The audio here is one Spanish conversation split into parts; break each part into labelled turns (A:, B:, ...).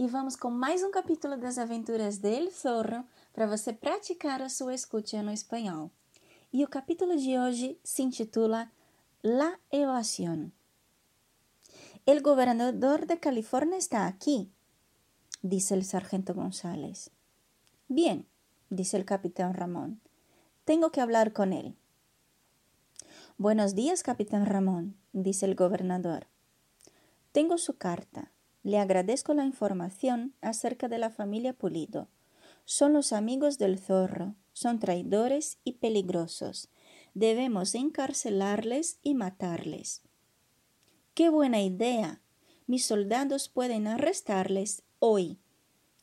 A: e vamos com mais um capítulo das aventuras del Zorro para você praticar a sua escuta no espanhol. E o capítulo de hoje se intitula La evasión. El gobernador de California está aquí, dice el sargento González. Bien, dice el capitán Ramón. Tengo que hablar con él. Buenos días, capitán Ramón, dice el gobernador. Tengo su carta. Le agradezco la información acerca de la familia Pulido. Son los amigos del zorro, son traidores y peligrosos. Debemos encarcelarles y matarles. ¡Qué buena idea! Mis soldados pueden arrestarles hoy,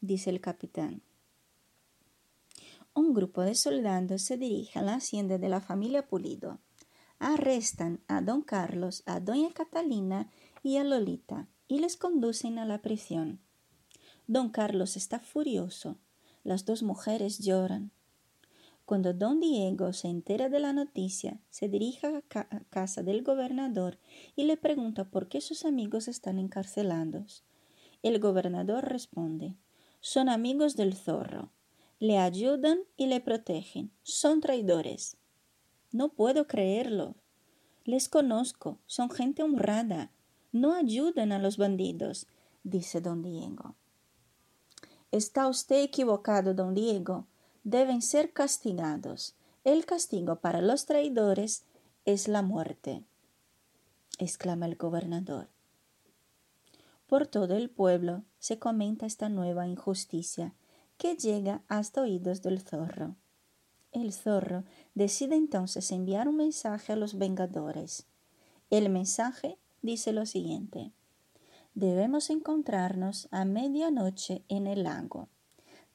A: dice el capitán. Un grupo de soldados se dirige a la hacienda de la familia Pulido. Arrestan a don Carlos, a doña Catalina y a Lolita y les conducen a la prisión. Don Carlos está furioso. Las dos mujeres lloran. Cuando don Diego se entera de la noticia, se dirige a, casa del gobernador y le pregunta por qué sus amigos están encarcelados. El gobernador responde, son amigos del zorro. Le ayudan y le protegen. Son traidores. No puedo creerlo. Les conozco. Son gente honrada. No ayudan a los bandidos, dice don Diego. Está usted equivocado, don Diego deben ser castigados. El castigo para los traidores es la muerte, exclama el gobernador. Por todo el pueblo se comenta esta nueva injusticia que llega hasta oídos del zorro. El zorro decide entonces enviar un mensaje a los vengadores. El mensaje dice lo siguiente. Debemos encontrarnos a medianoche en el lago.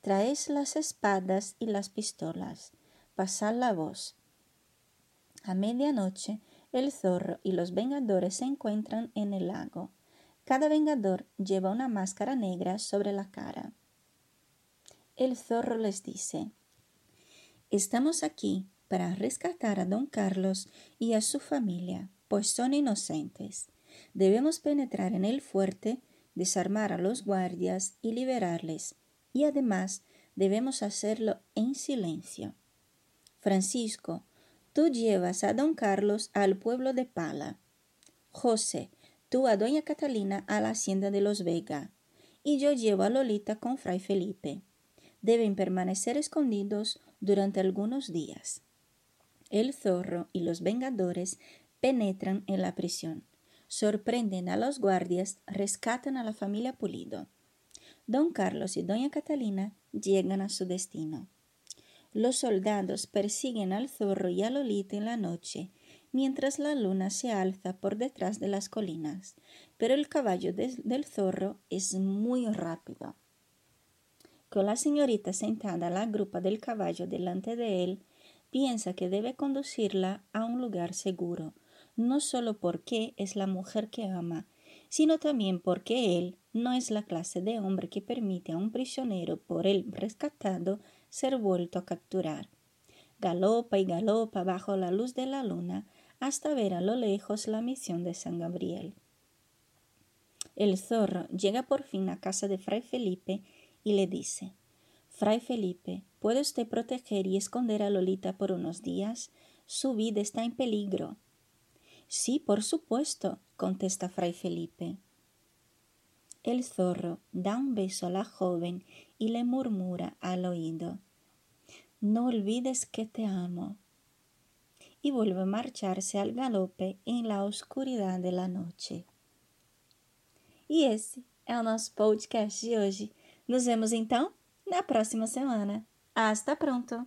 A: Traéis las espadas y las pistolas. Pasad la voz. A medianoche, el zorro y los vengadores se encuentran en el lago. Cada vengador lleva una máscara negra sobre la cara. El zorro les dice, Estamos aquí para rescatar a don Carlos y a su familia, pues son inocentes. Debemos penetrar en el fuerte, desarmar a los guardias y liberarles y además debemos hacerlo en silencio. Francisco, tú llevas a don Carlos al pueblo de Pala. José, tú a doña Catalina a la hacienda de los Vega. Y yo llevo a Lolita con fray Felipe. Deben permanecer escondidos durante algunos días. El zorro y los vengadores penetran en la prisión, sorprenden a los guardias, rescatan a la familia Pulido. Don Carlos y Doña Catalina llegan a su destino. Los soldados persiguen al zorro y a Lolita en la noche, mientras la luna se alza por detrás de las colinas, pero el caballo del zorro es muy rápido. Con la señorita sentada a la grupa del caballo delante de él, piensa que debe conducirla a un lugar seguro, no solo porque es la mujer que ama, sino también porque él no es la clase de hombre que permite a un prisionero por él rescatado ser vuelto a capturar. Galopa y galopa bajo la luz de la luna hasta ver a lo lejos la misión de San Gabriel. El zorro llega por fin a casa de Fray Felipe y le dice Fray Felipe, ¿puede usted proteger y esconder a Lolita por unos días? Su vida está en peligro. Sí, por supuesto, contesta Fray Felipe. El zorro da un beso a la joven y le murmura al oído No olvides que te amo. Y vuelve a marcharse al galope en la oscuridad de la noche. E esse é o nosso podcast de hoje. Nos vemos então na próxima semana. Hasta pronto!